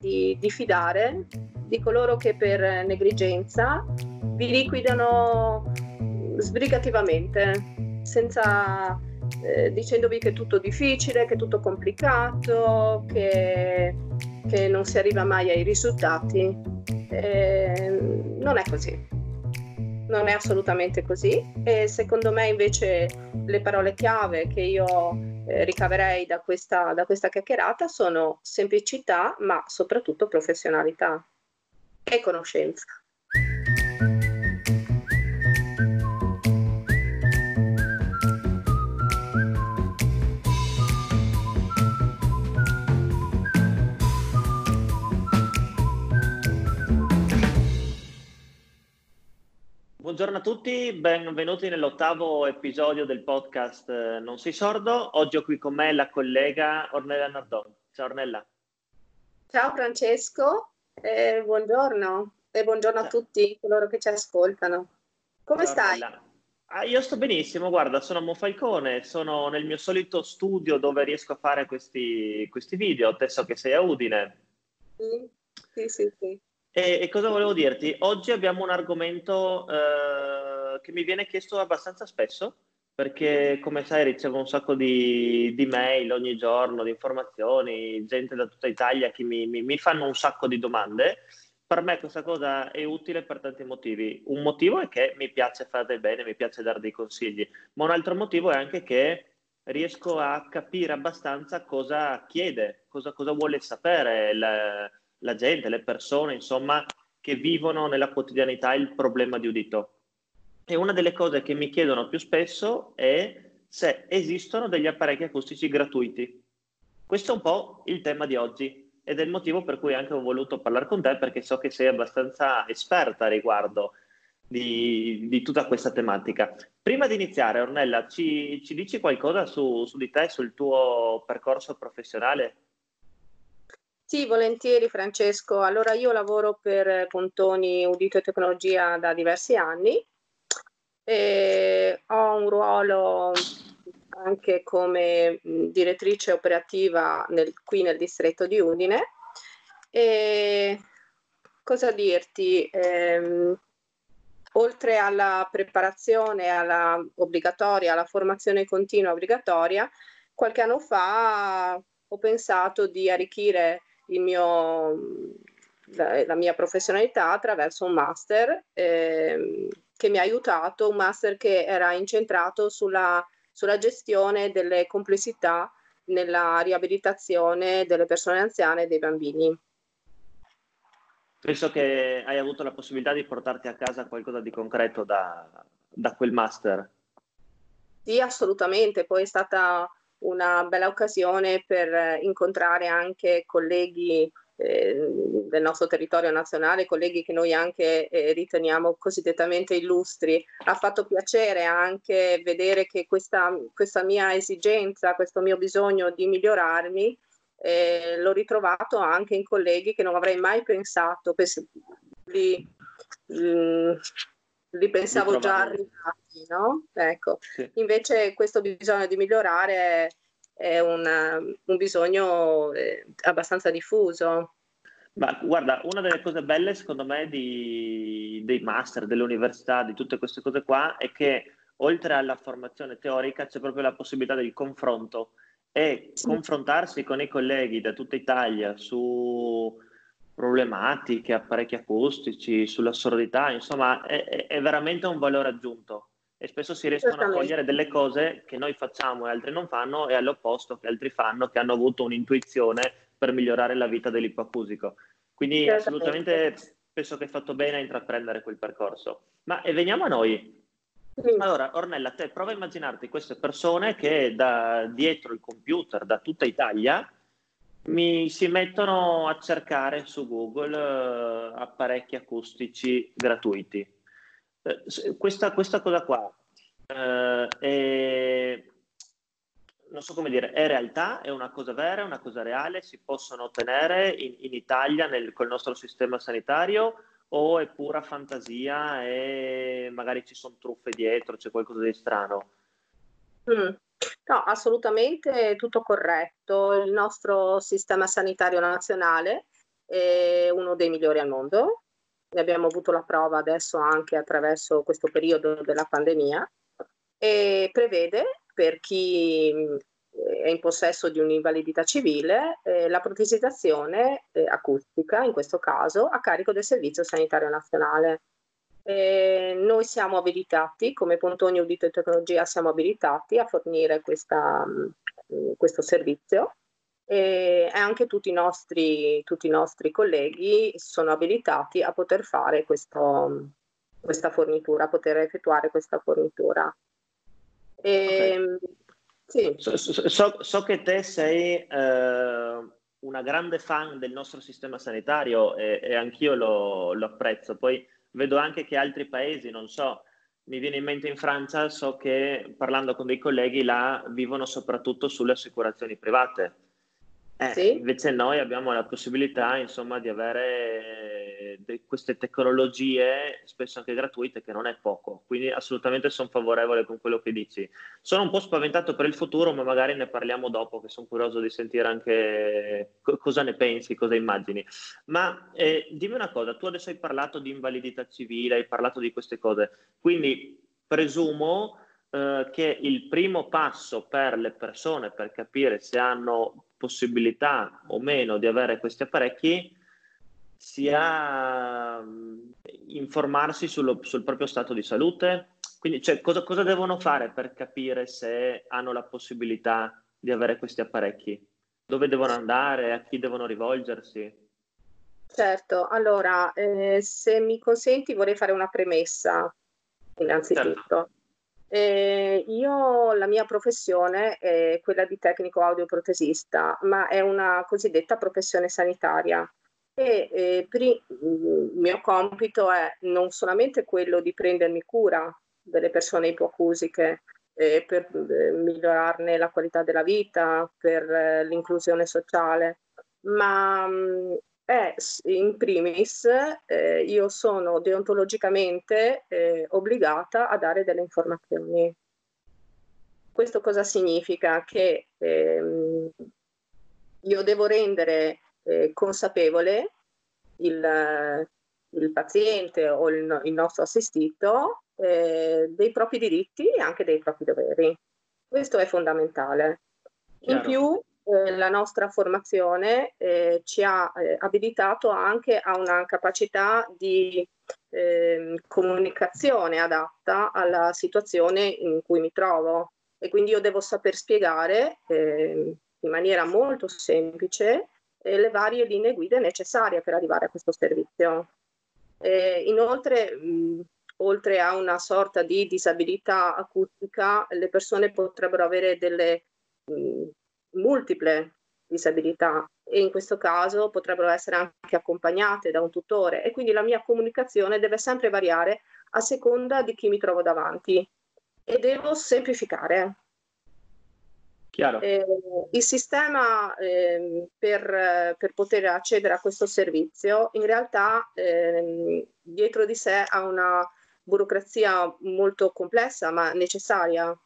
di diffidare di coloro che per negligenza vi liquidano sbrigativamente, senza eh, dicendovi che è tutto difficile, che è tutto complicato, che, che non si arriva mai ai risultati. Eh, non è così. Non è assolutamente così e secondo me invece le parole chiave che io ricaverei da questa, da questa chiacchierata sono semplicità ma soprattutto professionalità e conoscenza. Buongiorno a tutti, benvenuti nell'ottavo episodio del podcast eh, Non sei sordo. Oggi ho qui con me la collega Ornella Nardon. Ciao Ornella. Ciao Francesco, eh, buongiorno e buongiorno Ciao. a tutti coloro che ci ascoltano. Come Ciao, stai? Ah, io sto benissimo, guarda, sono a Monfalcone, sono nel mio solito studio dove riesco a fare questi, questi video, te so che sei a Udine. Sì, sì, sì. sì. E, e, cosa volevo dirti? Oggi abbiamo un argomento eh, che mi viene chiesto abbastanza spesso, perché come sai ricevo un sacco di, di, mail ogni giorno, di informazioni, gente da tutta Italia che mi, mi, mi fanno un sacco di domande. Per me questa cosa è utile per tanti motivi. Un motivo è che mi piace fare del bene, mi piace dare dei consigli, ma un altro motivo è anche che riesco a capire abbastanza cosa chiede, cosa, cosa vuole sapere. Il, la gente, le persone, insomma, che vivono nella quotidianità il problema di udito. E una delle cose che mi chiedono più spesso è se esistono degli apparecchi acustici gratuiti. Questo è un po' il tema di oggi ed è il motivo per cui anche ho voluto parlare con te perché so che sei abbastanza esperta riguardo di, di tutta questa tematica. Prima di iniziare, Ornella, ci, ci dici qualcosa su, su di te, sul tuo percorso professionale? Sì, volentieri Francesco. Allora io lavoro per Pontoni Udito e Tecnologia da diversi anni e ho un ruolo anche come direttrice operativa nel, qui nel distretto di Udine. E cosa dirti? Eh, oltre alla preparazione alla obbligatoria, alla formazione continua obbligatoria, qualche anno fa ho pensato di arricchire mio, la, la, mia professionalità attraverso un master eh, che mi ha aiutato, un master che era incentrato sulla, sulla gestione delle complessità nella riabilitazione delle persone anziane e dei bambini. Penso che hai avuto la possibilità di portarti a casa qualcosa di concreto da, da quel master. Sì, assolutamente. Poi è stata una bella occasione per incontrare anche colleghi eh, del nostro territorio nazionale, colleghi che noi anche eh, riteniamo cosiddetamente illustri. Ha fatto piacere anche vedere che questa, questa mia esigenza, questo mio bisogno di migliorarmi, eh, l'ho ritrovato anche in colleghi che non avrei mai pensato, li, mh, mm, li pensavo già arrivati, no? Ecco. Sì. Invece questo bisogno di migliorare è una, un bisogno eh, abbastanza diffuso. Ma guarda, una delle cose belle secondo me di, dei master, delle università, di tutte queste cose qua, è che oltre alla formazione teorica c'è proprio la possibilità del confronto e sì. confrontarsi con i colleghi da tutta Italia su problematiche, apparecchi acustici, sulla sordità, insomma, è, è veramente un valore aggiunto e spesso si riescono a cogliere delle cose che noi facciamo e altri non fanno e all'opposto che altri fanno che hanno avuto un'intuizione per migliorare la vita dell'ipoacusico. Quindi assolutamente penso che hai fatto bene a intraprendere quel percorso. Ma e veniamo a noi. Allora, Ornella, te prova a immaginarti queste persone che da dietro il computer, da tutta Italia, mi si mettono a cercare su Google uh, apparecchi acustici gratuiti. Uh, questa, questa, cosa qua uh, è, non so come dire, è realtà, è una cosa vera, è una cosa reale, si possono ottenere in, in Italia nel, col nostro sistema sanitario o è pura fantasia e magari ci sono truffe dietro, c'è qualcosa di strano? Mm. No, assolutamente tutto corretto. Il nostro sistema sanitario nazionale è uno dei migliori al mondo. Ne abbiamo avuto la prova adesso anche attraverso questo periodo della pandemia e prevede per chi è in possesso di un'invalidità civile eh, la protesizzazione eh, acustica, in questo caso, a carico del Servizio Sanitario Nazionale. Eh, noi siamo abilitati, come Pontoni Udito e Tecnologia, siamo abilitati a fornire questa, mm, questo servizio e anche tutti i, nostri, tutti i nostri colleghi sono abilitati a poter fare questo, questa fornitura, a poter effettuare questa fornitura. E, okay. sì. so, so, so, che te sei eh, una grande fan del nostro sistema sanitario e, e anch'io lo, lo apprezzo. Poi vedo anche che altri paesi, non so, mi viene in mente in Francia, so che parlando con dei colleghi là vivono soprattutto sulle assicurazioni private. Eh, sì. Invece noi abbiamo la possibilità, insomma, di avere de- queste tecnologie, spesso anche gratuite, che non è poco. Quindi assolutamente sono favorevole con quello che dici. Sono un po' spaventato per il futuro, ma magari ne parliamo dopo, che sono curioso di sentire anche co- cosa ne pensi, cosa immagini. Ma eh, dimmi una cosa, tu adesso hai parlato di invalidità civile, hai parlato di queste cose, quindi presumo eh, che il primo passo per le persone per capire se hanno possibilità o meno di avere questi apparecchi sia mm, informarsi sullo, sul proprio stato di salute. Quindi, cioè, cosa, cosa devono fare per capire se hanno la possibilità di avere questi apparecchi? Dove devono andare? A chi devono rivolgersi? Certo, allora, eh, se mi consenti vorrei fare una premessa, innanzitutto. Certo. Eh, io la mia professione è quella di tecnico audioprotesista, ma è una cosiddetta professione sanitaria. E eh, pri- il mio compito è non solamente quello di prendermi cura delle persone ipoacusiche eh, per migliorarne la qualità della vita, per eh, l'inclusione sociale, ma mh, è in primis eh, io sono deontologicamente eh, obbligata a dare delle informazioni. Questo cosa significa? Che ehm, io devo rendere eh, consapevole il, il, paziente o il, il nostro assistito eh, dei propri diritti e anche dei propri doveri. Questo è fondamentale. In più, eh, la nostra formazione eh, ci ha eh, abilitato anche a una capacità di ehm, comunicazione adatta alla situazione in cui mi trovo e quindi io devo saper spiegare ehm, in maniera molto semplice eh, le varie linee guida necessarie per arrivare a questo servizio. inoltre, mh, oltre a una sorta di disabilità acustica, le persone potrebbero avere delle mh, multiple disabilità e in questo caso potrebbero essere anche accompagnate da un tutore. E quindi la mia comunicazione deve sempre variare a seconda di chi mi trovo davanti e devo semplificare. Eh, il sistema eh, per, per, poter accedere a questo servizio in realtà eh, dietro di sé ha una burocrazia molto complessa ma necessaria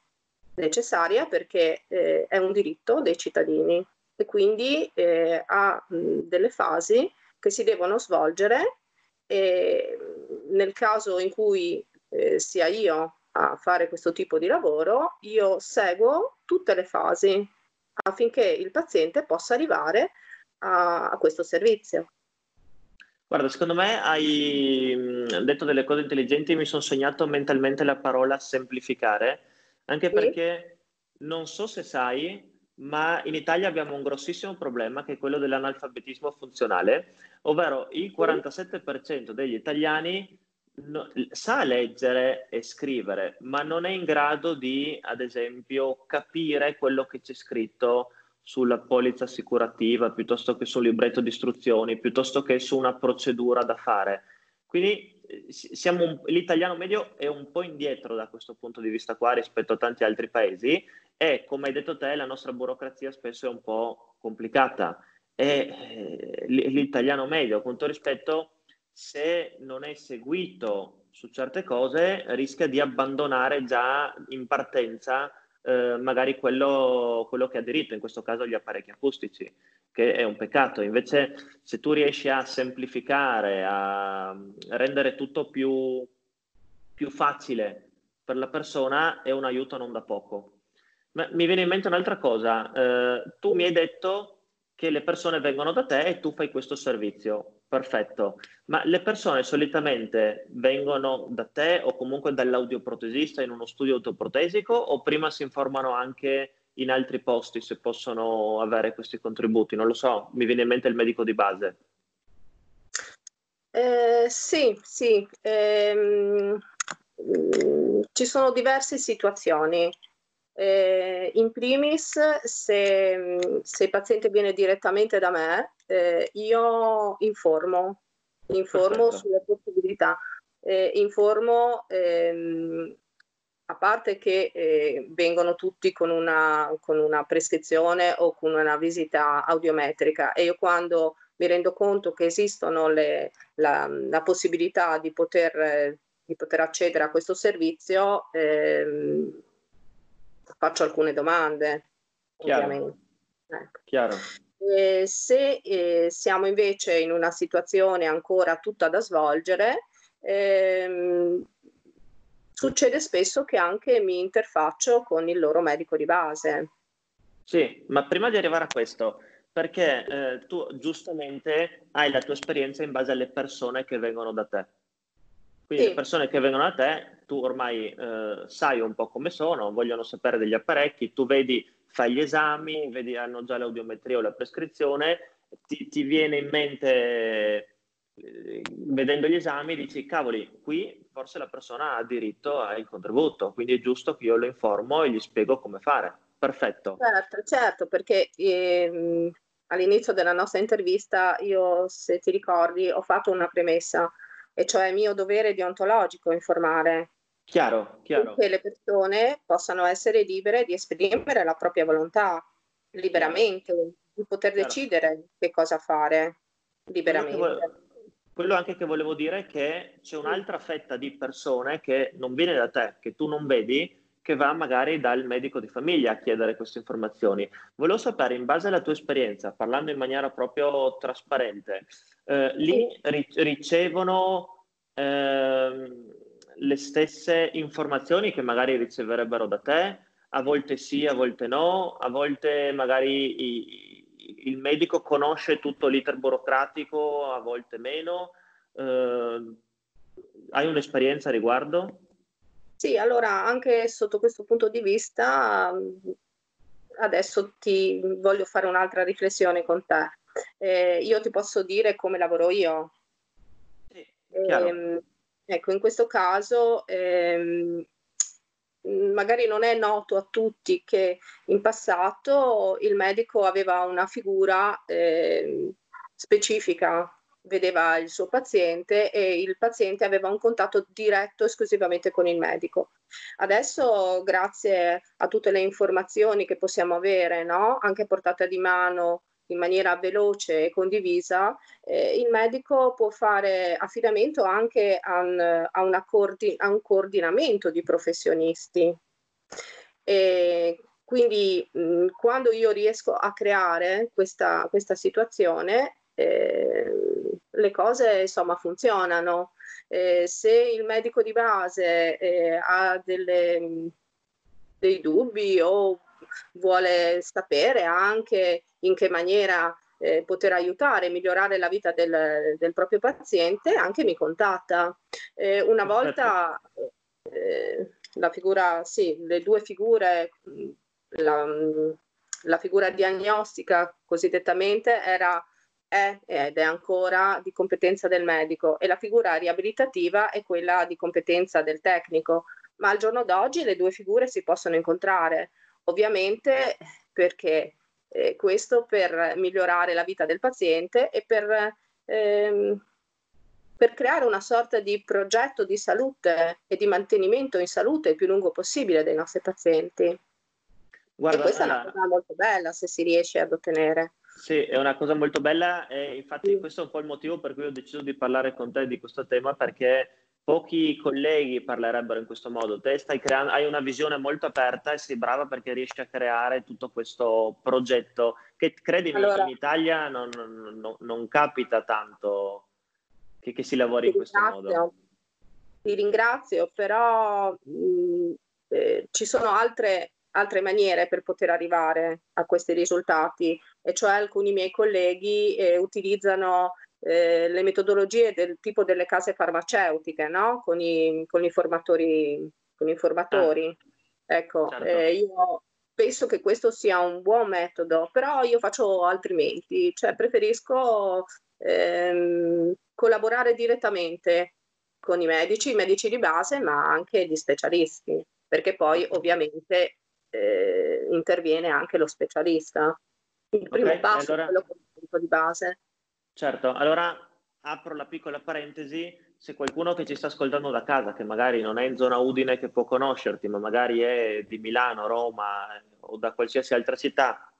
necessaria perché eh, è un diritto dei cittadini e quindi eh, ha mh, delle fasi che si devono svolgere e nel caso in cui eh, sia io a fare questo tipo di lavoro, io seguo tutte le fasi affinché il paziente possa arrivare a, a questo servizio. Guarda, secondo me hai detto delle cose intelligenti, mi sono segnato mentalmente la parola semplificare anche sì. perché non so se sai, ma in Italia abbiamo un grossissimo problema che è quello dell'analfabetismo funzionale, ovvero il 47% degli italiani no, sa leggere e scrivere, ma non è in grado di, ad esempio, capire quello che c'è scritto sulla polizza assicurativa, piuttosto che sul libretto di istruzioni, piuttosto che su una procedura da fare. Quindi un, l'italiano medio è un po' indietro da questo punto di vista qua rispetto a tanti altri paesi e come hai detto te la nostra burocrazia spesso è un po' complicata. E eh, l'italiano medio con tutto rispetto se non è seguito su certe cose rischia di abbandonare già in partenza eh, magari quello, quello che ha diritto, in questo caso gli apparecchi acustici. che è un peccato. Invece, se tu riesci a semplificare, a rendere tutto più, più facile per la persona, è un aiuto non da poco. Ma mi viene in mente un'altra cosa. Eh, tu mi hai detto che le persone vengono da te e tu fai questo servizio. Perfetto. Ma le persone solitamente vengono da te o comunque dall'audioprotesista in uno studio autoprotesico o prima si informano anche in altri posti se possono avere questi contributi? Non lo so, mi viene in mente il medico di base. Eh, sì, sì. Ehm, ci sono diverse situazioni. Eh, in primis, se, se, il paziente viene direttamente da me, eh, io informo, informo Perfetto. sulle possibilità, eh, informo ehm, a parte che eh, vengono tutti con una, con una, prescrizione o con una visita audiometrica e io quando mi rendo conto che esistono le, la, la, possibilità di poter, di poter, accedere a questo servizio, eh, faccio alcune domande, Chiaro. ovviamente. Ecco. Chiaro. Eh, se eh, siamo invece in una situazione ancora tutta da svolgere, ehm, succede spesso che anche mi interfaccio con il loro medico di base. Sì, ma prima di arrivare a questo, perché eh, tu giustamente hai la tua esperienza in base alle persone che vengono da te. Quindi sì. le persone che vengono da te, tu ormai eh, sai un po' come sono, vogliono sapere degli apparecchi, tu vedi, fai gli esami, vedi hanno già l'audiometria o la prescrizione, ti, ti viene in mente eh, vedendo gli esami dici cavoli qui forse la persona ha diritto al contributo quindi è giusto che io lo informo e gli spiego come fare. Perfetto. Certo certo perché ehm, all'inizio della nostra intervista io se ti ricordi ho fatto una premessa e cioè è mio dovere deontologico informare chiaro chiaro. Che le persone possano essere libere di esprimere la propria volontà liberamente di poter chiaro. decidere che cosa fare liberamente. quello anche che volevo dire è che c'è un'altra fetta di persone che non viene da te, che tu non vedi, che va magari dal medico di famiglia a chiedere queste informazioni. Volevo sapere, in base alla tua esperienza, parlando in maniera proprio trasparente, eh, lì ricevono eh, le stesse informazioni che magari riceverebbero da te? A volte sì, a volte no, a volte magari i, il medico conosce tutto l'iter burocratico, a volte meno. Eh, hai un'esperienza a riguardo? Sì, allora anche sotto questo punto di vista adesso ti voglio fare un'altra riflessione con te. Eh, io ti posso dire come lavoro io. Sì, eh, ecco, in questo caso ehm, magari non è noto a tutti che in passato il medico aveva una figura eh, specifica, vedeva il suo paziente e il paziente aveva un contatto diretto esclusivamente con il medico. Adesso, grazie a tutte le informazioni che possiamo avere, no? anche portata di mano in maniera veloce e condivisa, eh, il medico può fare affidamento anche a un, a coordi- a un coordinamento di professionisti. E quindi mh, quando io riesco a creare questa, questa situazione, eh, le cose insomma funzionano. Eh, se il medico di base eh, ha delle, dei dubbi o vuole sapere anche in che maniera eh, poter aiutare, migliorare la vita del, del, proprio paziente, anche mi contatta. Eh, una volta eh, la figura, sì, le due figure, la, la figura diagnostica cosiddetamente era è ed è ancora di competenza del medico e la figura riabilitativa è quella di competenza del tecnico, ma al giorno d'oggi le due figure si possono incontrare, ovviamente perché eh, questo per migliorare la vita del paziente e per, ehm, per creare una sorta di progetto di salute e di mantenimento in salute il più lungo possibile dei nostri pazienti. Guarda, e questa è una cosa molto bella se si riesce ad ottenere. Sì, è una cosa molto bella e infatti questo è un po' il motivo per cui ho deciso di parlare con te di questo tema perché pochi colleghi parlerebbero in questo modo. Te stai creando, hai una visione molto aperta e sei brava perché riesci a creare tutto questo progetto che, credimi, allora, in Italia non, non, non capita tanto che, che, si lavori in questo modo. Ti ringrazio, però mh, eh, ci sono altre, altre maniere per poter arrivare a questi risultati, e cioè alcuni miei colleghi eh, utilizzano eh, le metodologie del tipo delle case farmaceutiche, no? Con i, con i formatori. Con i formatori. Ah, ecco, certo. eh, io penso che questo sia un buon metodo, però io faccio altrimenti, cioè preferisco ehm, collaborare direttamente con i medici, i medici di base, ma anche gli specialisti, perché poi ovviamente eh, interviene anche lo specialista. Il primo okay, passo allora... è quello di base. Certo, allora apro la piccola parentesi, se qualcuno che ci sta ascoltando da casa, che magari non è in zona Udine che può conoscerti, ma magari è di Milano, Roma eh, o da qualsiasi altra città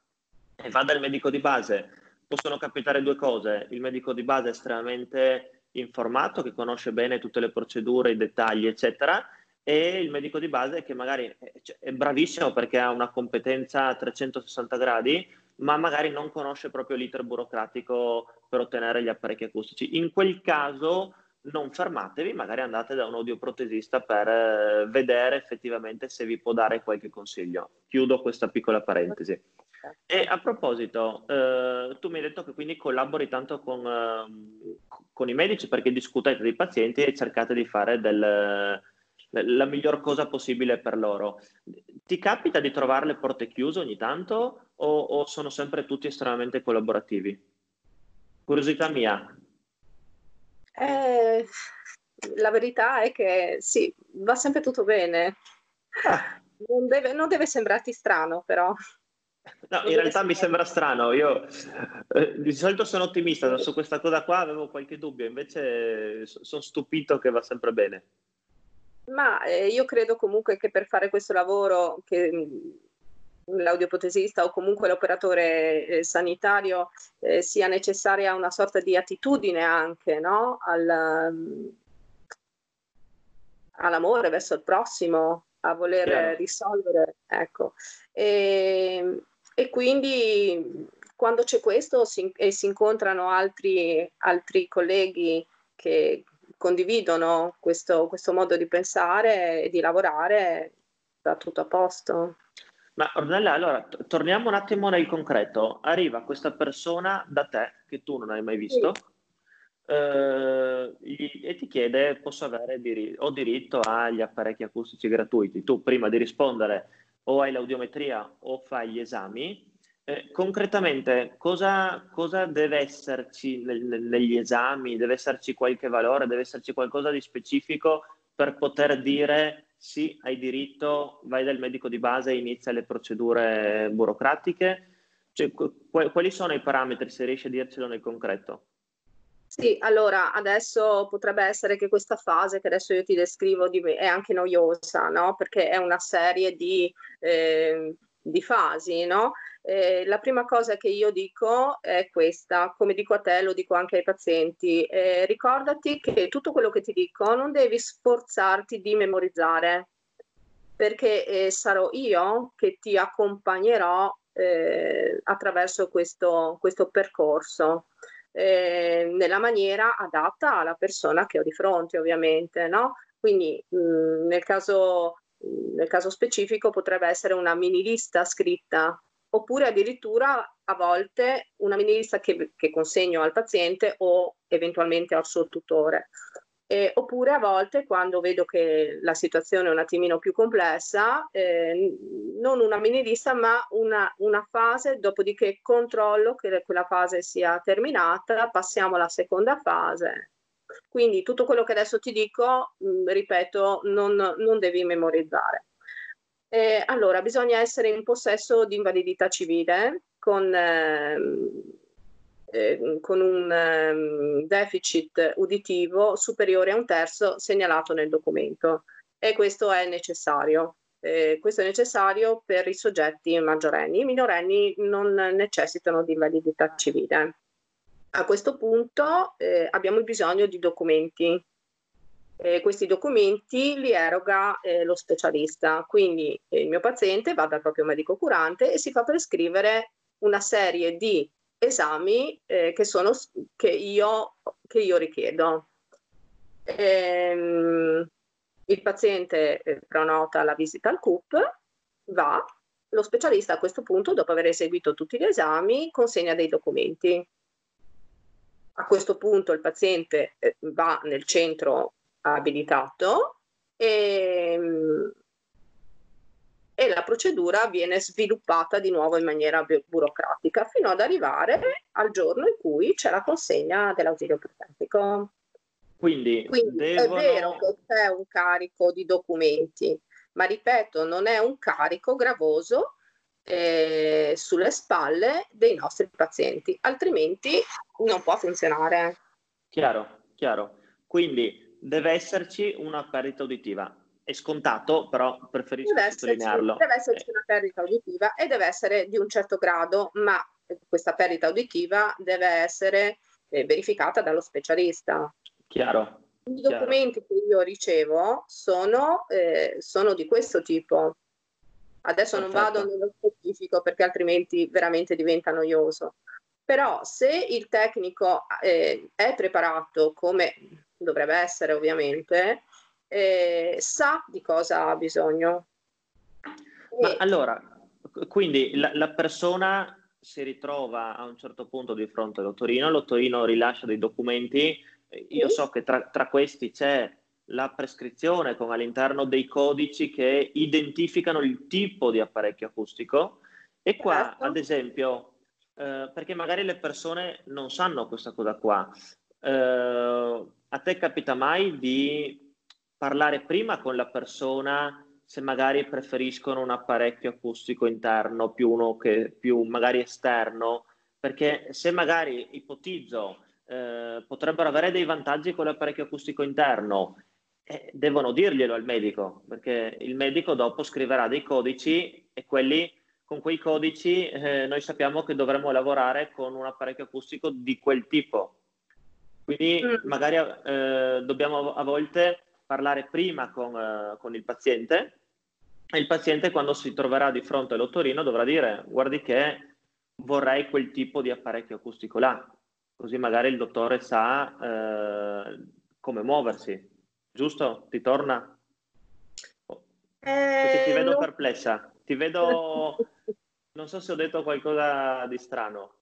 e va dal medico di base, possono capitare due cose. Il medico di base è estremamente informato, che conosce bene tutte le procedure, i dettagli, eccetera, e il medico di base che magari è bravissimo perché ha una competenza a 360 gradi, ma magari non conosce proprio l'iter burocratico per ottenere gli apparecchi acustici. In quel caso non fermatevi, magari andate da un audioprotesista per eh, vedere effettivamente se vi può dare qualche consiglio. Chiudo questa piccola parentesi. E a proposito, eh, tu mi hai detto che quindi collabori tanto con, eh, con, i medici perché discutete dei pazienti e cercate di fare del, la miglior cosa possibile per loro. Ti capita di trovare le porte chiuse ogni tanto o, o sono sempre tutti estremamente collaborativi? Curiosità mia. Eh, la verità è che sì, va sempre tutto bene. Ah. Non, deve, non deve sembrarti strano, però. No, in realtà mi sembra strano. Io eh, di solito sono ottimista, su questa cosa qua avevo qualche dubbio, invece sono stupito che va sempre bene. Ma eh, io credo comunque che per fare questo lavoro, che mm, l'audiopotesista o comunque l'operatore eh, sanitario eh, sia necessaria una sorta di attitudine anche no? Al, mm, all'amore verso il prossimo, a voler Chiaro. risolvere. Ecco. E, e, quindi quando c'è questo si, e si incontrano altri, altri colleghi che, condividono questo, questo modo di pensare e di lavorare, va tutto a posto. Ma Ornella, allora t- torniamo un attimo nel concreto. Arriva questa persona da te che tu non hai mai visto sì. eh, e ti chiede: Posso avere diri- ho diritto agli apparecchi acustici gratuiti? Tu prima di rispondere o hai l'audiometria o fai gli esami, eh, concretamente, cosa, cosa, deve esserci negli esami? Deve esserci qualche valore? Deve esserci qualcosa di specifico per poter dire sì, hai diritto, vai dal medico di base e inizia le procedure burocratiche? Cioè, qu- quali sono i parametri, se riesci a dircelo nel concreto? Sì, allora adesso potrebbe essere che questa fase che adesso io ti descrivo di, è anche noiosa, no? Perché è una serie di, eh, di fasi, no? Eh, la prima cosa che io dico è questa, come dico a te, lo dico anche ai pazienti, eh, ricordati che tutto quello che ti dico non devi sforzarti di memorizzare, perché eh, sarò io che ti accompagnerò eh, attraverso questo, questo percorso. Eh, nella maniera adatta alla persona che ho di fronte, ovviamente, no? Quindi mh, mm, nel, caso, nel caso specifico potrebbe essere una mini lista scritta oppure addirittura a volte una mini lista che, che consegno al paziente o eventualmente al suo tutore. Eh, oppure a volte quando vedo che la situazione è un attimino più complessa, eh, non una mini lista ma una, una, fase, dopodiché controllo che quella fase sia terminata, passiamo alla seconda fase. Quindi tutto quello che adesso ti dico, mh, ripeto, non, non devi memorizzare. Eh, allora, bisogna essere in possesso di invalidità civile con, ehm, eh, con un eh, deficit uditivo superiore a un terzo segnalato nel documento e questo è necessario. Eh, questo è necessario per i soggetti maggiorenni. I minorenni non necessitano di invalidità civile. A questo punto eh, abbiamo bisogno di documenti eh, questi documenti li eroga eh, lo specialista, quindi eh, il mio paziente va dal proprio medico curante e si fa prescrivere una serie di esami eh, che, sono, che, io, che io richiedo. Ehm, il paziente eh, prenota la visita al CUP, va, lo specialista a questo punto, dopo aver eseguito tutti gli esami, consegna dei documenti. A questo punto il paziente eh, va nel centro abilitato e, e la procedura viene sviluppata di nuovo in maniera burocratica fino ad arrivare al giorno in cui c'è la consegna dell'ausilio protetico. Quindi, Quindi devono... è vero che c'è un carico di documenti, ma ripeto, non è un carico gravoso eh, sulle spalle dei nostri pazienti, altrimenti non può funzionare. Chiaro, chiaro. Quindi deve esserci una perdita uditiva. È scontato, però preferisco deve sottolinearlo. Esserci, deve esserci una perdita uditiva e deve essere di un certo grado, ma questa perdita uditiva deve essere eh, verificata dallo specialista. Chiaro. I documenti che io ricevo sono, eh, sono di questo tipo. Adesso Perfetto. non vado nello specifico perché altrimenti veramente diventa noioso. Però se il tecnico eh, è preparato come dovrebbe essere ovviamente, eh, sa di cosa ha bisogno. Ma e... allora, quindi la, la, persona si ritrova a un certo punto di fronte all'ottorino, l'ottorino rilascia dei documenti, io sì. so che tra, tra questi c'è la prescrizione con all'interno dei codici che identificano il tipo di apparecchio acustico. E qua certo. ad esempio eh, perché magari le persone non sanno questa cosa qua. Eh, a te capita mai di parlare prima con la persona se magari preferiscono un apparecchio acustico interno più uno che più magari esterno? Perché se magari ipotizzo eh, potrebbero avere dei vantaggi con l'apparecchio acustico interno eh, devono dirglielo al medico, perché il medico dopo scriverà dei codici e quelli, con quei codici eh, noi sappiamo che dovremmo lavorare con un apparecchio acustico di quel tipo. Quindi mm. magari eh, dobbiamo a volte parlare prima con, eh, con il paziente e il paziente quando si troverà di fronte all'ottorino dovrà dire guardi che vorrei quel tipo di apparecchio acustico là, così magari il dottore sa eh, come muoversi giusto? Ti torna? Eh, ti vedo no. perplessa, ti vedo... non so se ho detto qualcosa di strano.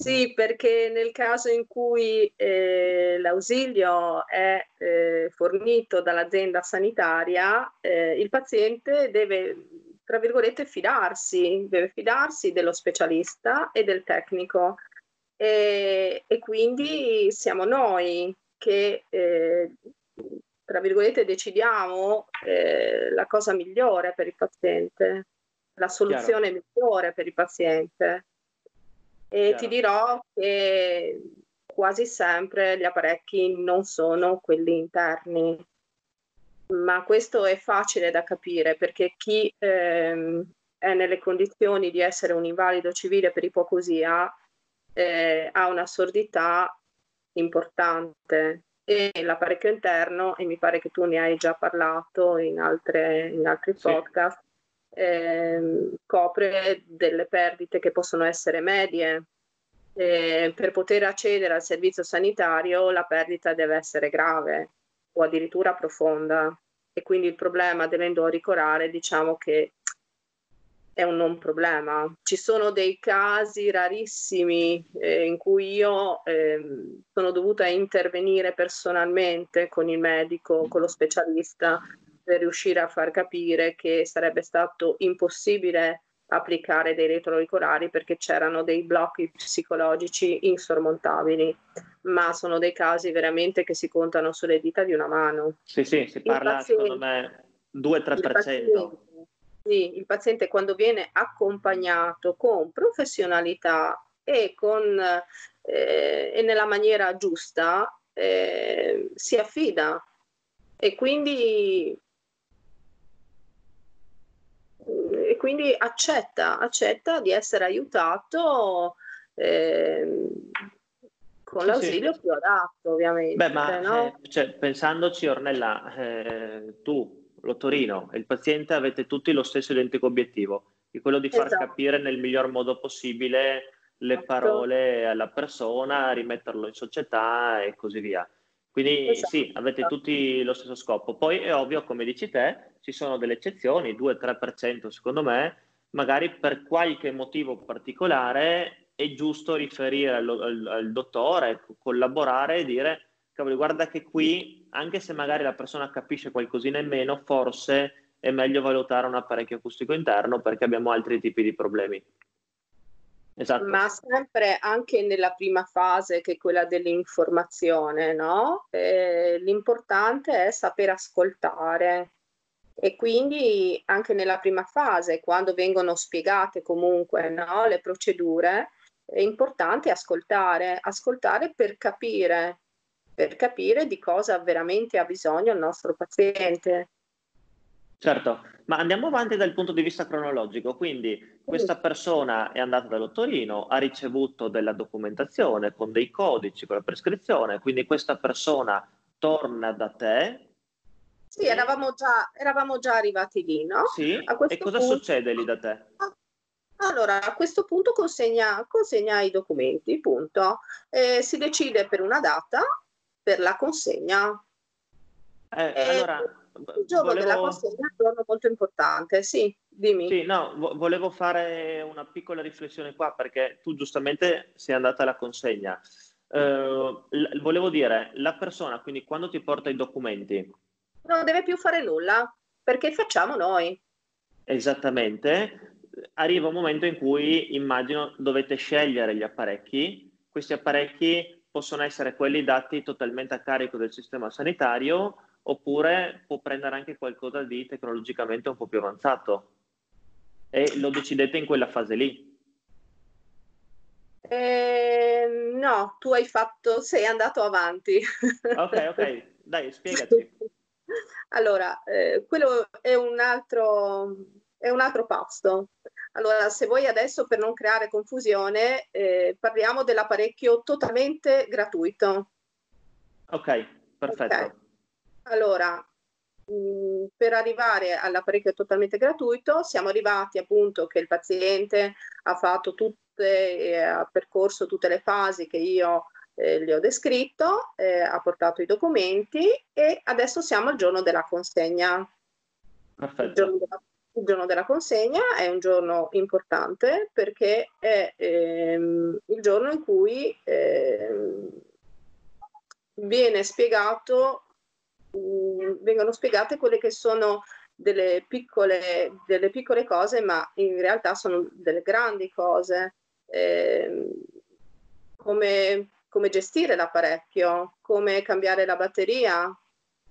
Sì, perché nel caso in cui eh, l'ausilio è eh, fornito dall'azienda sanitaria, eh, il paziente deve, tra virgolette, fidarsi, deve fidarsi dello specialista e del tecnico. E, e quindi siamo noi che eh, tra virgolette, decidiamo eh, la cosa migliore per il paziente, la soluzione Chiaro. migliore per il paziente. E Chiaro. ti dirò che quasi sempre gli apparecchi non sono quelli interni, ma questo è facile da capire perché chi ehm, è nelle condizioni di essere un invalido civile per ipocosia eh, ha una sordità importante e l'apparecchio interno, e mi pare che tu ne hai già parlato in, altre, in altri sì. podcast, eh, copre delle perdite che possono essere medie. Eh, per poter accedere al servizio sanitario la perdita deve essere grave o addirittura profonda e quindi il problema dell'endorico diciamo che è un non problema. Ci sono dei casi rarissimi eh, in cui io eh, sono dovuta intervenire personalmente con il medico, con lo specialista, per riuscire a far capire che sarebbe stato impossibile applicare dei retroauricolari perché c'erano dei blocchi psicologici insormontabili, ma sono dei casi veramente che si contano sulle dita di una mano. Sì, sì, si parla paziente, secondo me 2-3% sì, il paziente quando viene accompagnato con professionalità e, con, eh, e nella maniera giusta eh, si affida e quindi, e quindi accetta, accetta di essere aiutato eh, con sì, l'ausilio sì. più adatto, ovviamente. Beh, ma no? eh, cioè, pensandoci, Ornella, eh, tu, l'ottorino e il paziente avete tutti lo stesso identico obiettivo, che quello di far esatto. capire nel miglior modo possibile le esatto. parole alla persona, rimetterlo in società e così via. Quindi esatto. sì, avete tutti lo stesso scopo. Poi è ovvio, come dici te, ci sono delle eccezioni, 2-3% secondo me, magari per qualche motivo particolare è giusto riferire al, al, al dottore, collaborare e dire, cavolo, guarda che qui, anche se magari la persona capisce qualcosina in meno, forse è meglio valutare un apparecchio acustico interno perché abbiamo altri tipi di problemi. Esatto. Ma sempre anche nella prima fase, che è quella dell'informazione, no? Eh, l'importante è saper ascoltare. E quindi anche nella prima fase, quando vengono spiegate comunque no, le procedure, è importante ascoltare, ascoltare per capire, per capire di cosa veramente ha bisogno il nostro paziente. Certo, ma andiamo avanti dal punto di vista cronologico, quindi questa persona è andata dall'ottorino, ha ricevuto della documentazione con dei codici, con la prescrizione, quindi questa persona torna da te. Sì, eravamo già, eravamo già arrivati lì, no? Sì, e cosa punto... succede lì da te? Allora, a questo punto consegna, consegna i documenti, punto. Eh, si decide per una data per la consegna. Eh, eh, allora, il giorno volevo... della consegna è un giorno molto importante, sì, dimmi. Sì, no, vo- volevo fare una piccola riflessione qua perché tu giustamente sei andata alla consegna. Uh, l- volevo dire, la persona, quindi quando ti porta i documenti... Non deve più fare nulla, perché facciamo noi. Esattamente, arriva un momento in cui immagino dovete scegliere gli apparecchi. Questi apparecchi possono essere quelli dati totalmente a carico del sistema sanitario oppure può prendere anche qualcosa di tecnologicamente un po' più avanzato e lo decidete in quella fase lì. Eh, no, tu hai fatto, sei andato avanti. ok, ok, dai, spiegaci. allora, eh, quello è un altro è un altro pasto. Allora, se vuoi adesso per non creare confusione, eh, parliamo dell'apparecchio totalmente gratuito. Ok, perfetto. Okay. Allora, mh, mm, per arrivare all'apparecchio totalmente gratuito, siamo arrivati appunto che il paziente ha fatto tutte, eh, ha percorso tutte le fasi che io eh, le ho descritto, eh, ha portato i documenti e adesso siamo al giorno della consegna. Perfetto. Il giorno della il giorno della consegna è un giorno importante perché è ehm, il giorno in cui ehm, viene spiegato, mh, mm, vengono spiegate quelle che sono delle piccole, delle piccole cose, ma in realtà sono delle grandi cose. Eh, come, come, gestire l'apparecchio, come cambiare la batteria,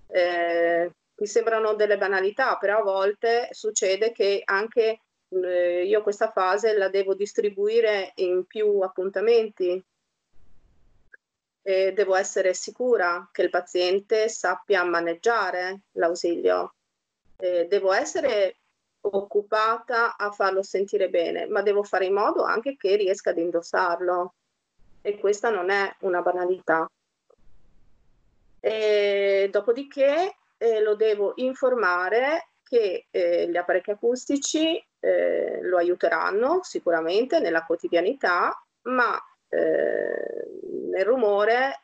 eh, mi sembrano delle banalità, però a volte succede che anche eh, io questa fase la devo distribuire in più appuntamenti. E devo essere sicura che il paziente sappia maneggiare l'ausilio. E devo essere occupata a farlo sentire bene, ma devo fare in modo anche che riesca ad indossarlo. E questa non è una banalità. E dopodiché eh, lo devo informare che eh, gli apparecchi acustici eh, lo aiuteranno sicuramente nella quotidianità, ma eh, nel rumore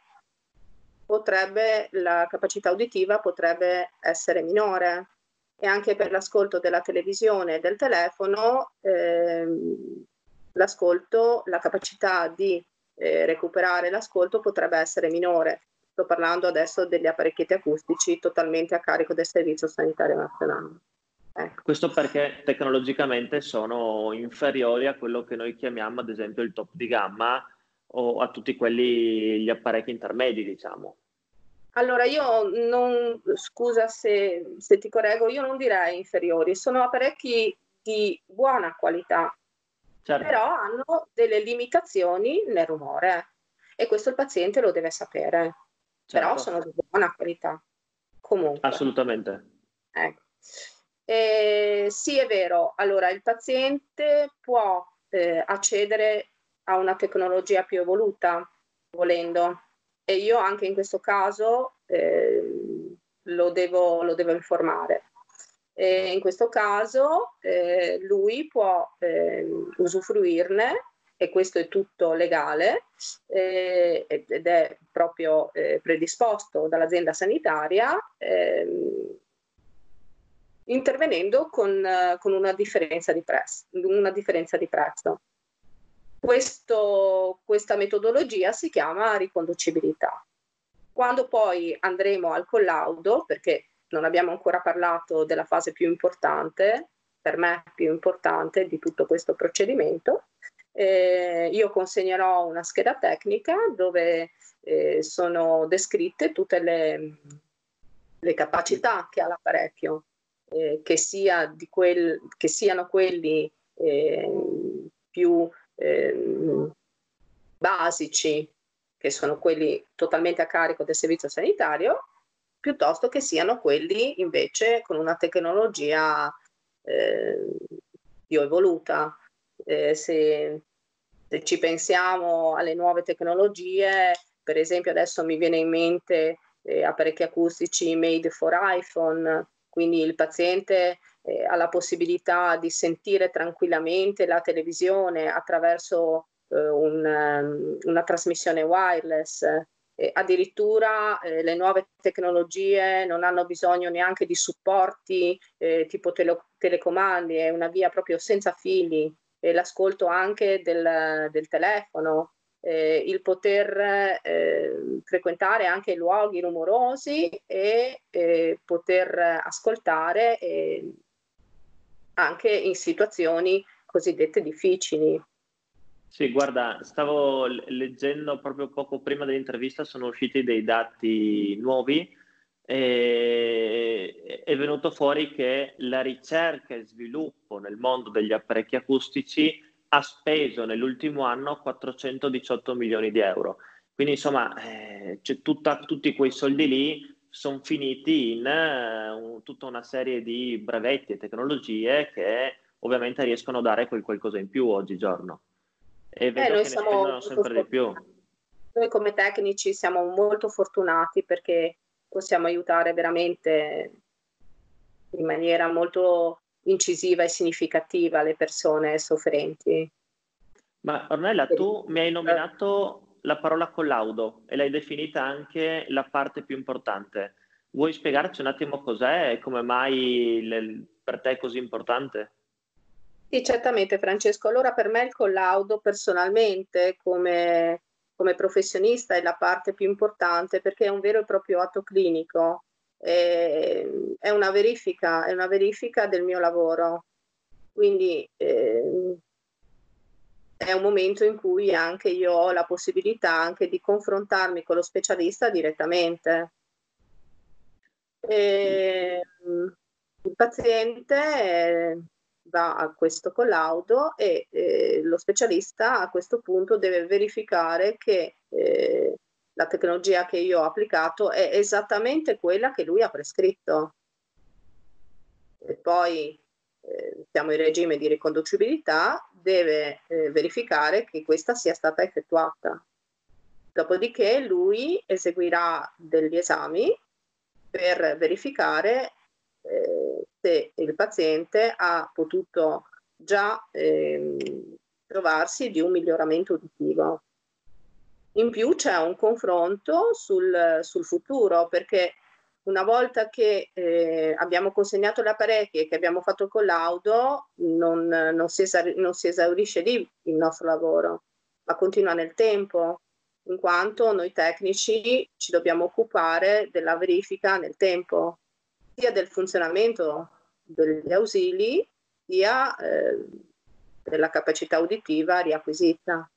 potrebbe, la capacità uditiva potrebbe essere minore e anche per l'ascolto della televisione e del telefono ehm, l'ascolto, la capacità di eh, recuperare l'ascolto potrebbe essere minore. Sto parlando adesso degli apparecchietti acustici totalmente a carico del Servizio Sanitario Nazionale. Ecco. Questo perché tecnologicamente sono inferiori a quello che noi chiamiamo ad esempio il top di gamma o a tutti quelli, gli apparecchi intermedi, diciamo. Allora, io non, scusa se, se, ti correggo, io non direi inferiori, sono apparecchi di buona qualità, certo. però hanno delle limitazioni nel rumore e questo il paziente lo deve sapere certo. però sono di buona qualità. Comunque. Assolutamente. Ecco. Eh, sì, è vero. Allora, il paziente può eh, accedere a una tecnologia più evoluta, volendo. E io anche in questo caso eh, lo, devo, lo, devo, informare. E in questo caso eh, lui può eh, usufruirne e questo è tutto legale eh, ed è proprio eh, predisposto dall'azienda sanitaria ehm, intervenendo con, con una, differenza di prezzo, una differenza di prezzo. Questo, questa metodologia si chiama riconducibilità. Quando poi andremo al collaudo, perché non abbiamo ancora parlato della fase più importante, per me più importante di tutto questo procedimento, eh, io consegnerò una scheda tecnica dove eh, sono descritte tutte le, le, capacità che ha l'apparecchio, eh, che, sia quel, che, siano quelli eh, più ehm, basici, che sono quelli totalmente a carico del servizio sanitario, piuttosto che siano quelli invece con una tecnologia eh, più evoluta. Eh, se, se, ci pensiamo alle nuove tecnologie, per esempio adesso mi viene in mente eh, apparecchi acustici made for iPhone, quindi il paziente eh, ha la possibilità di sentire tranquillamente la televisione attraverso eh, un, um, una trasmissione wireless. Eh, addirittura eh, le nuove tecnologie non hanno bisogno neanche di supporti eh, tipo tele- telecomandi, è una via proprio senza fili e l'ascolto anche del, del telefono. Eh, il poter eh, frequentare anche luoghi rumorosi e eh, poter ascoltare eh, anche in situazioni cosiddette difficili. Sì, guarda, stavo leggendo proprio poco prima dell'intervista, sono usciti dei dati nuovi e è venuto fuori che la ricerca e sviluppo nel mondo degli apparecchi acustici ha speso nell'ultimo anno 418 milioni di euro. Quindi insomma, eh, tutta, tutti quei soldi lì sono finiti in uh, tutta una serie di brevetti e tecnologie che ovviamente riescono a dare quel qualcosa in più oggigiorno. E vedo eh, che ne spendono sempre di più. Noi come tecnici siamo molto fortunati perché possiamo aiutare veramente in maniera molto incisiva e significativa le persone soffrenti. Ma Ornella, tu mi hai nominato la parola collaudo e l'hai definita anche la parte più importante. Vuoi spiegarci un attimo cos'è e come mai le, per te è così importante? Sì, certamente Francesco. Allora per me il collaudo personalmente come, come professionista è la parte più importante perché è un vero e proprio atto clinico, è, è, una, verifica, è una verifica del mio lavoro. Quindi eh, è un momento in cui anche io ho la possibilità anche di confrontarmi con lo specialista direttamente. E, il paziente va a questo collaudo e eh, lo specialista a questo punto deve verificare che eh, la tecnologia che io ho applicato è esattamente quella che lui ha prescritto. E poi eh, siamo in regime di riconducibilità, deve eh, verificare che questa sia stata effettuata. Dopodiché lui eseguirà degli esami per verificare eh, se il paziente ha potuto già ehm, trovarsi di un miglioramento uditivo. In più c'è un confronto sul, sul futuro perché una volta che eh, abbiamo consegnato le apparecchi e che abbiamo fatto il collaudo, non, non, si non, si esaurisce lì il nostro lavoro, ma continua nel tempo, in quanto noi tecnici ci dobbiamo occupare della verifica nel tempo, sia del funzionamento degli ausili, sia eh, della capacità uditiva riacquisita.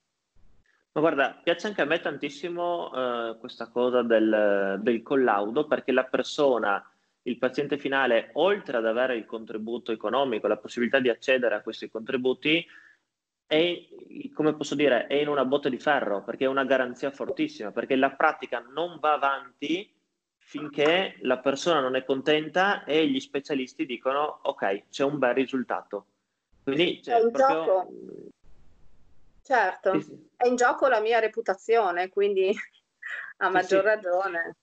Ma guarda, piace anche a me tantissimo eh, questa cosa del, del collaudo perché la persona, il paziente finale, oltre ad avere il contributo economico, la possibilità di accedere a questi contributi, è, come posso dire, è in una botte di ferro perché è una garanzia fortissima, perché la pratica non va avanti finché la persona non è contenta e gli specialisti dicono ok, c'è un bel risultato. Quindi c'è, proprio... certo, sì, sì. è in gioco la mia reputazione, quindi a maggior ragione.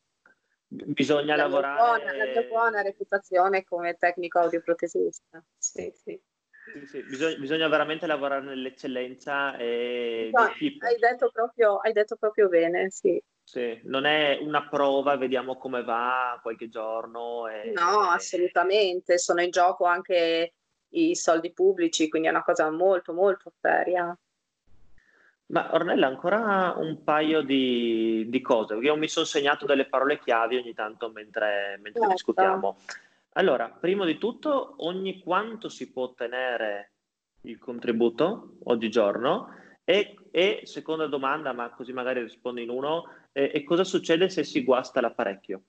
Bisogna la lavorare. Buona, la mia buona reputazione come tecnico audioprotesista. Sì, sì. Sì, sì. Bisogna, bisogna, veramente lavorare nell'eccellenza. E no, hai, detto proprio, hai detto proprio bene, sì. Sì. Non è una prova, vediamo come va qualche giorno. E... No, assolutamente. Sono in gioco anche i soldi pubblici, quindi è una cosa molto, molto seria. Ma Ornella, ancora un paio di, di cose, io mi sono segnato delle parole chiavi ogni tanto mentre, mentre certo. discutiamo. Allora, prima di tutto, ogni quanto si può ottenere il contributo oggigiorno? E, e seconda domanda, ma così magari rispondo in uno, e, e cosa succede se si guasta l'apparecchio?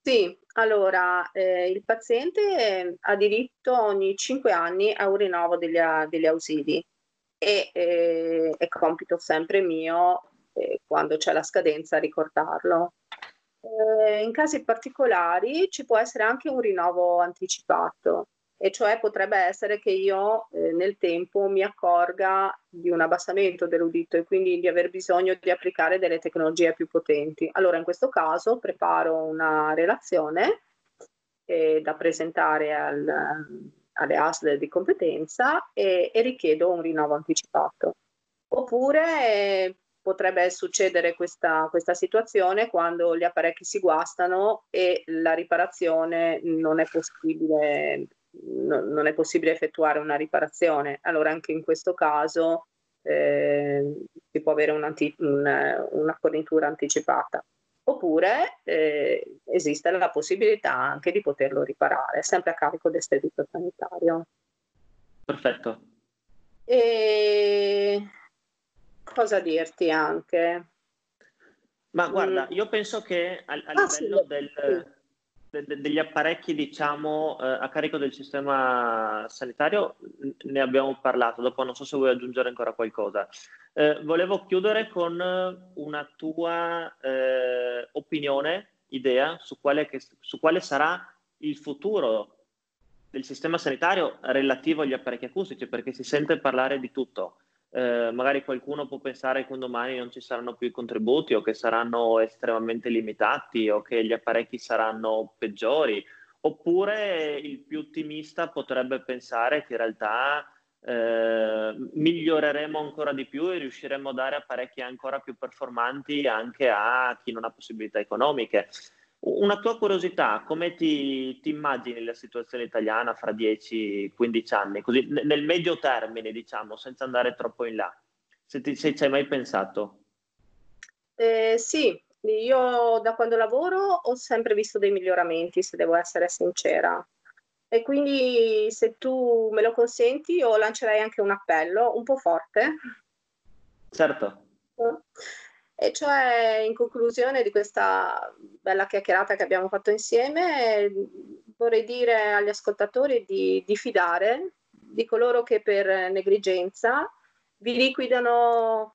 Sì, allora eh, il paziente ha diritto ogni 5 anni a un rinnovo degli, degli ausili e eh, è compito sempre mio eh, quando c'è la scadenza ricordarlo. Eh, in casi particolari ci può essere anche un rinnovo anticipato, e cioè potrebbe essere che io eh, nel tempo mi accorga di un abbassamento dell'udito e quindi di aver bisogno di applicare delle tecnologie più potenti. Allora in questo caso preparo una relazione eh, da presentare al, alle ASL di competenza e, e richiedo un rinnovo anticipato. Oppure eh, potrebbe succedere questa, questa, situazione quando gli apparecchi si guastano e la riparazione non è possibile, no, non è possibile effettuare una riparazione. Allora anche in questo caso eh, si può avere un anti, un, una fornitura anticipata oppure eh, esiste la possibilità anche di poterlo riparare, sempre a carico del servizio sanitario. Perfetto. E cosa dirti anche? Ma guarda, mm. io penso che a, a ah, livello sì, del, sì degli apparecchi, diciamo, eh, a carico del sistema sanitario ne abbiamo parlato, dopo non so se vuoi aggiungere ancora qualcosa. Eh, volevo chiudere con una tua eh, opinione, idea su quale, che, su quale sarà il futuro del sistema sanitario relativo agli apparecchi acustici, perché si sente parlare di tutto. Eh, magari qualcuno può pensare che un domani non ci saranno più i contributi o che saranno estremamente limitati o che gli apparecchi saranno peggiori, oppure il più ottimista potrebbe pensare che in realtà eh, miglioreremo ancora di più e riusciremo a dare apparecchi ancora più performanti anche a chi non ha possibilità economiche. Una tua curiosità, come ti, ti immagini la situazione italiana fra 10-15 anni, così nel medio termine, diciamo, senza andare troppo in là? Se, ti, se ci hai mai pensato? Eh, sì, io da quando lavoro ho sempre visto dei miglioramenti, se devo essere sincera. E quindi se tu me lo consenti, io lancerei anche un appello un po' forte. Certo. E cioè, in conclusione di questa bella chiacchierata che abbiamo fatto insieme, vorrei dire agli ascoltatori di, di fidare di coloro che per negligenza vi liquidano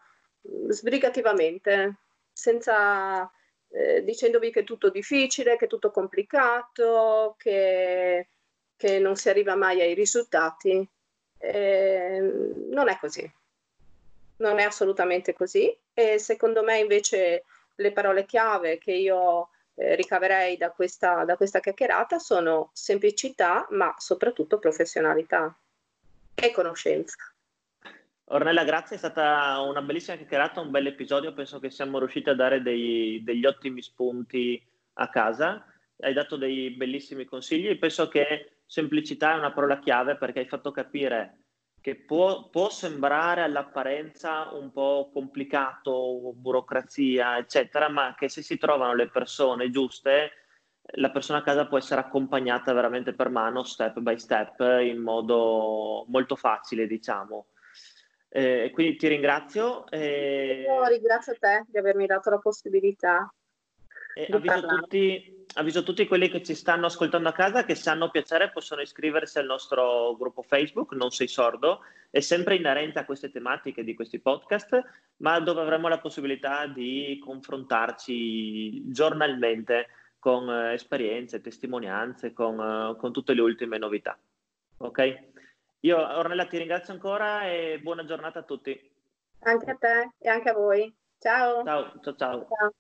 sbrigativamente, senza eh, dicendovi che è tutto difficile, che è tutto complicato, che, che non si arriva mai ai risultati. Eh, non è così non è assolutamente così. E secondo me invece le parole chiave che io eh, ricaverei da questa, da questa chiacchierata sono semplicità ma soprattutto professionalità e conoscenza. Ornella, grazie, è stata una bellissima chiacchierata, un bel episodio, penso che siamo riusciti a dare dei, degli ottimi spunti a casa, hai dato dei bellissimi consigli. Penso che semplicità è una parola chiave perché hai fatto capire che può, può, sembrare all'apparenza un po' complicato, burocrazia, eccetera, ma che se si trovano le persone giuste, la persona a casa può essere accompagnata veramente per mano, step by step, in modo molto facile, diciamo. Eh, quindi ti ringrazio. E... Io ringrazio te di avermi dato la possibilità. E avviso tutti, avviso tutti quelli che ci stanno ascoltando a casa che se hanno piacere possono iscriversi al nostro gruppo Facebook, Non sei sordo, è sempre inerente a queste tematiche di questi podcast, ma dove avremo la possibilità di confrontarci giornalmente con eh, esperienze, testimonianze, con, eh, con tutte le ultime novità. Ok? Io Ornella ti ringrazio ancora e buona giornata a tutti. Anche a te e anche a voi. Ciao. Ciao, ciao, ciao. ciao.